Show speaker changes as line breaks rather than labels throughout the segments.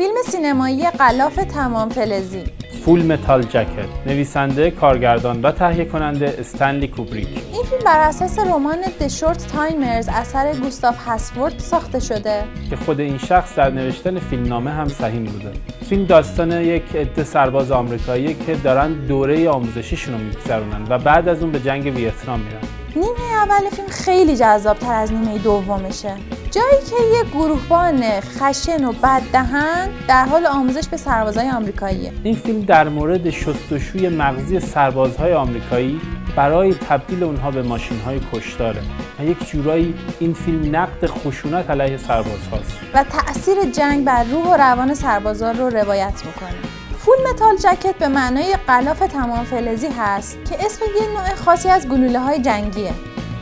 فیلم سینمایی قلاف تمام فلزی.
فول متال جکت نویسنده کارگردان و تهیه کننده استنلی کوبریک.
این فیلم بر اساس رمان The Short Timers اثر گوستاف هسفورد ساخته شده.
که خود این شخص در نوشتن فیلمنامه هم سهیم بوده. فیلم داستان یک عده سرباز آمریکایی که دارن دوره آموزشیشون رو میگذرونن و بعد از اون به جنگ ویتنام میرن.
نیمه اول فیلم خیلی جذابتر از نیمه دومشه. جایی که یک گروهبان خشن و بددهن در حال آموزش به سربازهای آمریکاییه.
این فیلم در مورد شستشوی مغزی سربازهای آمریکایی برای تبدیل اونها به ماشین های کشتاره و یک جورایی این فیلم نقد خشونت علیه سرباز هاست
و تأثیر جنگ بر روح و روان سربازان رو روایت می‌کنه. فول متال جکت به معنای قلاف تمام فلزی هست که اسم یه نوع خاصی از گلوله های جنگیه.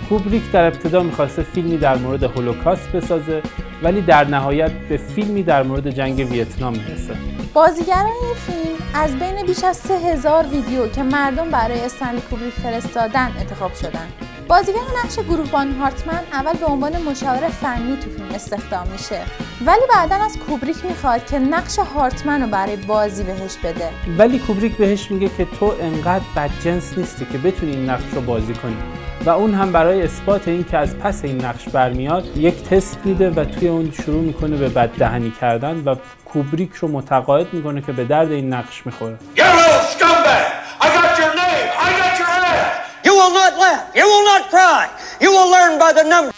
کوبریک در ابتدا می‌خواسته فیلمی در مورد هولوکاست بسازه ولی در نهایت به فیلمی در مورد جنگ ویتنام می‌رسه.
بازیگران این فیلم از بین بیش از سه هزار ویدیو که مردم برای استنلی کوبریک فرستادن انتخاب شدن. بازیگر نقش گروهبان هارتمن اول به عنوان مشاور فنی تو فیلم استخدام میشه. ولی بعدا از کوبریک می‌خواد که نقش هارتمن رو برای بازی بهش بده.
ولی کوبریک بهش میگه که تو انقدر بدجنس نیستی که بتونی این نقش رو بازی کنی. و اون هم برای اثبات این که از پس این نقش برمیاد یک تست میده و توی اون شروع می‌کنه به بددهنی کردن و کوبریک رو متقاعد می‌کنه که به درد این نقش می‌خوره.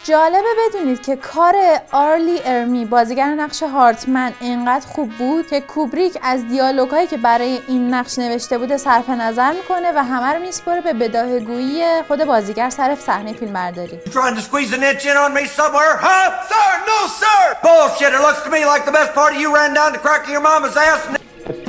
جالبه بدونید که کار آرلی ارمی بازیگر نقش هارتمن اینقدر خوب بود که کوبریک از دیالوگایی که برای این نقش نوشته بوده صرف نظر می‌کنه و همه رو میسپره به بداهگویی خود بازیگر سر صحنه فیلم برداری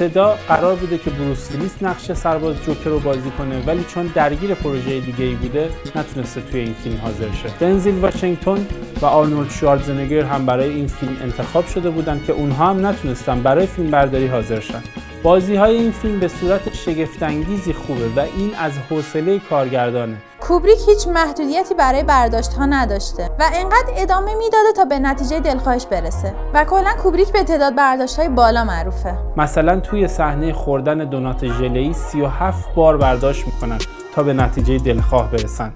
ابتدا قرار بوده که بروس ویلیس نقش سرباز جوکر رو بازی کنه ولی چون درگیر پروژه دیگه ای بوده نتونسته توی این فیلم حاضر شه. دنزیل واشنگتن و آرنولد شوارزنگر هم برای این فیلم انتخاب شده بودن که اونها هم نتونستن برای فیلم برداری حاضر شن. بازی های این فیلم به صورت شگفتانگیزی خوبه و این از حوصله کارگردانه.
کوبریک هیچ محدودیتی برای برداشت ها نداشته و انقدر ادامه می‌داده تا به نتیجه دلخواهش برسه و کلا کوبریک به تعداد برداشت های بالا معروفه.
مثلا توی صحنه خوردن دونات ژله‌ای 37 بار برداشت می‌کنن تا به نتیجه دلخواه برسن.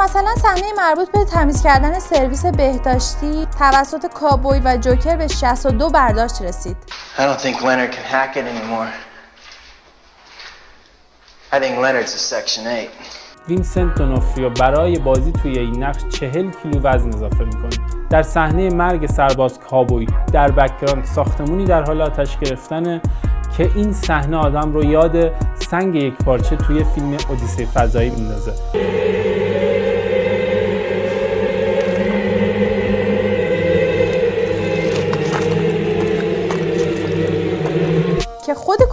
مثلا صحنه مربوط به تمیز کردن سرویس بهداشتی توسط کابوی و جوکر به 62 برداشت رسید. I don't think Leonard can hack it anymore.
I think Leonard's a section 8. وینسنت دونوفریو برای بازی توی این نقش 40 کیلو وزن اضافه می‌کنه. در صحنه مرگ سرباز کابوی در background ساختمونی در حال آتش گرفتن که این صحنه آدم رو یاد سنگ یک پارچه توی فیلم اودیسه فضایی میندازه.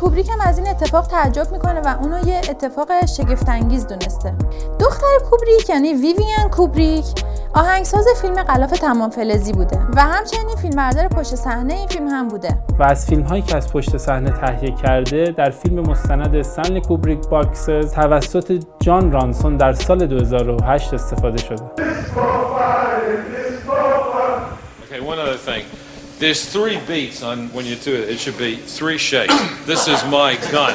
کوبریک هم از این اتفاق تعجب می‌کنه و اونو یه اتفاق شگفتانگیز دونسته. دختر کوبریک یعنی ویویان کوبریک آهنگساز فیلم غلاف تمام فلزی بوده و همچنین فیلمبردار پشت صحنه این فیلم هم بوده.
و از فیلم هایی که از پشت صحنه تهیه کرده در فیلم مستند استنلی کوبریک باکسز توسط جان رانسون در سال 2008 استفاده شده.
Okay, There's three beats on when you do it. It should be three shakes. This is my gun.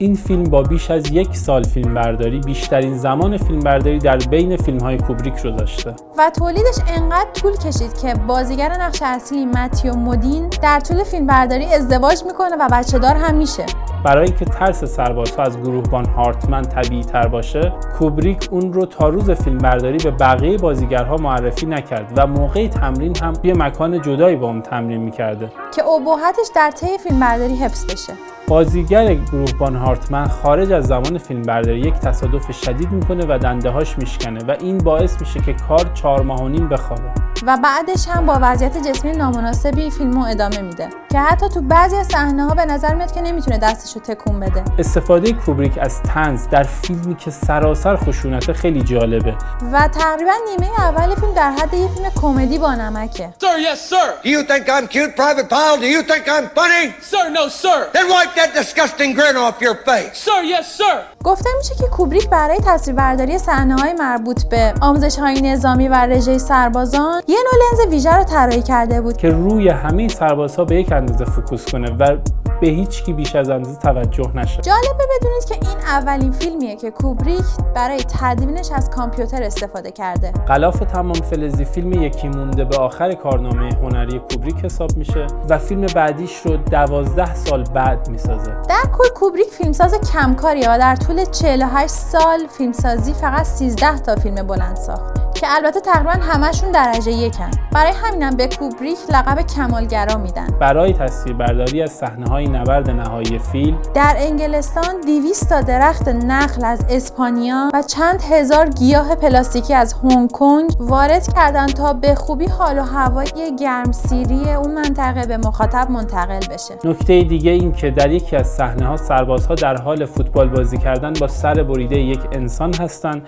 این فیلم با بیش از یک سال فیلم برداری بیشترین زمان فیلم برداری در بین فیلم های کوبریک رو داشته
و تولیدش انقدر طول کشید که بازیگر نقش اصلی متیو مودین در طول فیلم برداری ازدواج می‌کنه و بچه دار هم میشه
برای اینکه ترس سربازها از گروهبان هارتمن طبیعی تر باشه کوبریک اون رو تا روز فیلم برداری به بقیه بازیگرها معرفی نکرد و موقع تمرین هم توی مکان جدایی با اون تمرین می‌کرده.
که ابهتش در طی فیلم برداری حفظ بشه.
بازیگر گروهبان هارتمن خارج از زمان فیلم برداری یک تصادف شدید می‌کنه و دنده هاش میشکنه و این باعث میشه که کار چهار ماه و نیم بخوابه.
و بعدش هم با وضعیت جسمی نامناسبی فیلمو ادامه میده که حتی تو بعضی از صحنه ها به نظر میاد که نمی‌تونه دستشو تکون بده
استفاده کوبریک از تنز در فیلمی که سراسر خشونت خیلی جالبه
و تقریبا نیمه اول فیلم در حد یه فیلم کمدی با نمکه
Sir, yes, sir. Do you think I'm cute, Private Pile? Do you think I'm funny? Sir, no, sir. Then Wipe that disgusting grin off your face.
Sir, yes, sir.
گفته میشه که کوبریک برای تصویربرداری صحنه های مربوط به آموزش های نظامی و رژه سربازان یه نوع لنز ویژه رو طراحی کرده بود
که روی همه سربازها به یک اندازه focus کنه و به هیچ کی بیش از اندازه توجه نشه.
جالبه بدونید که این اولین فیلمیه که کوبریک برای تدوینش از کامپیوتر استفاده کرده.
غلاف تمام فلزی فیلم یکی مونده به آخر کارنامه هنری کوبریک حساب میشه و فیلم بعدیش رو دوازده سال بعد می‌سازه.
در کل کوبریک فیلمساز کمکاریه و در طول 48 سال فیلمسازی فقط 13 تا فیلم بلند ساخت. که البته تقریبا همشون درجه یکن. برای همینم به کوبریک لقب کمالگرا میدن.
برای تصویربرداری از صحنه های نبرد نهایی فیلم
در انگلستان 200 تا درخت نخل از اسپانیا و چند هزار گیاه پلاستیکی از هنگ کنگ وارد کردند تا به خوبی حال و هوای گرمسیری اون منطقه به مخاطب منتقل بشه.
نکته دیگه این که در یکی از صحنه ها سربازها در حال فوتبال بازی کردن با سر بریده یک انسان هستند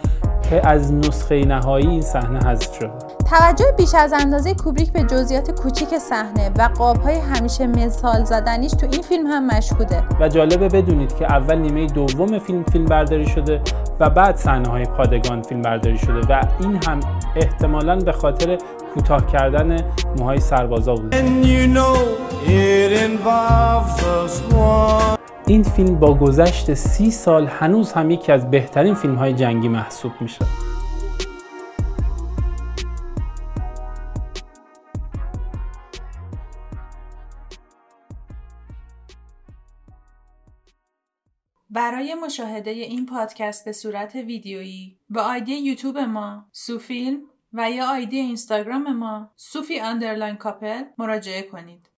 که از نسخه نهایی این صحنه حذف شده
توجه بیش از اندازه کوبریک به جزئیات کوچیک صحنه و قابهای همیشه مثال زدنیش تو این فیلم هم مشهوده.
و جالبه بدونید که اول نیمه دوم فیلم فیلم برداری شده و بعد صحنه های پادگان فیلم برداری شده و این هم احتمالا به خاطر کوتاه کردن موهای سربازا بود. این فیلم با گذشت سی سال هنوز هم یکی از بهترین فیلم های جنگی محسوب میشه
برای مشاهده این پادکست به صورت ویدیویی با آیدی یوتیوب ما سوفیلم و یا آیدی اینستاگرام ما سوفی underline کاپل مراجعه کنید.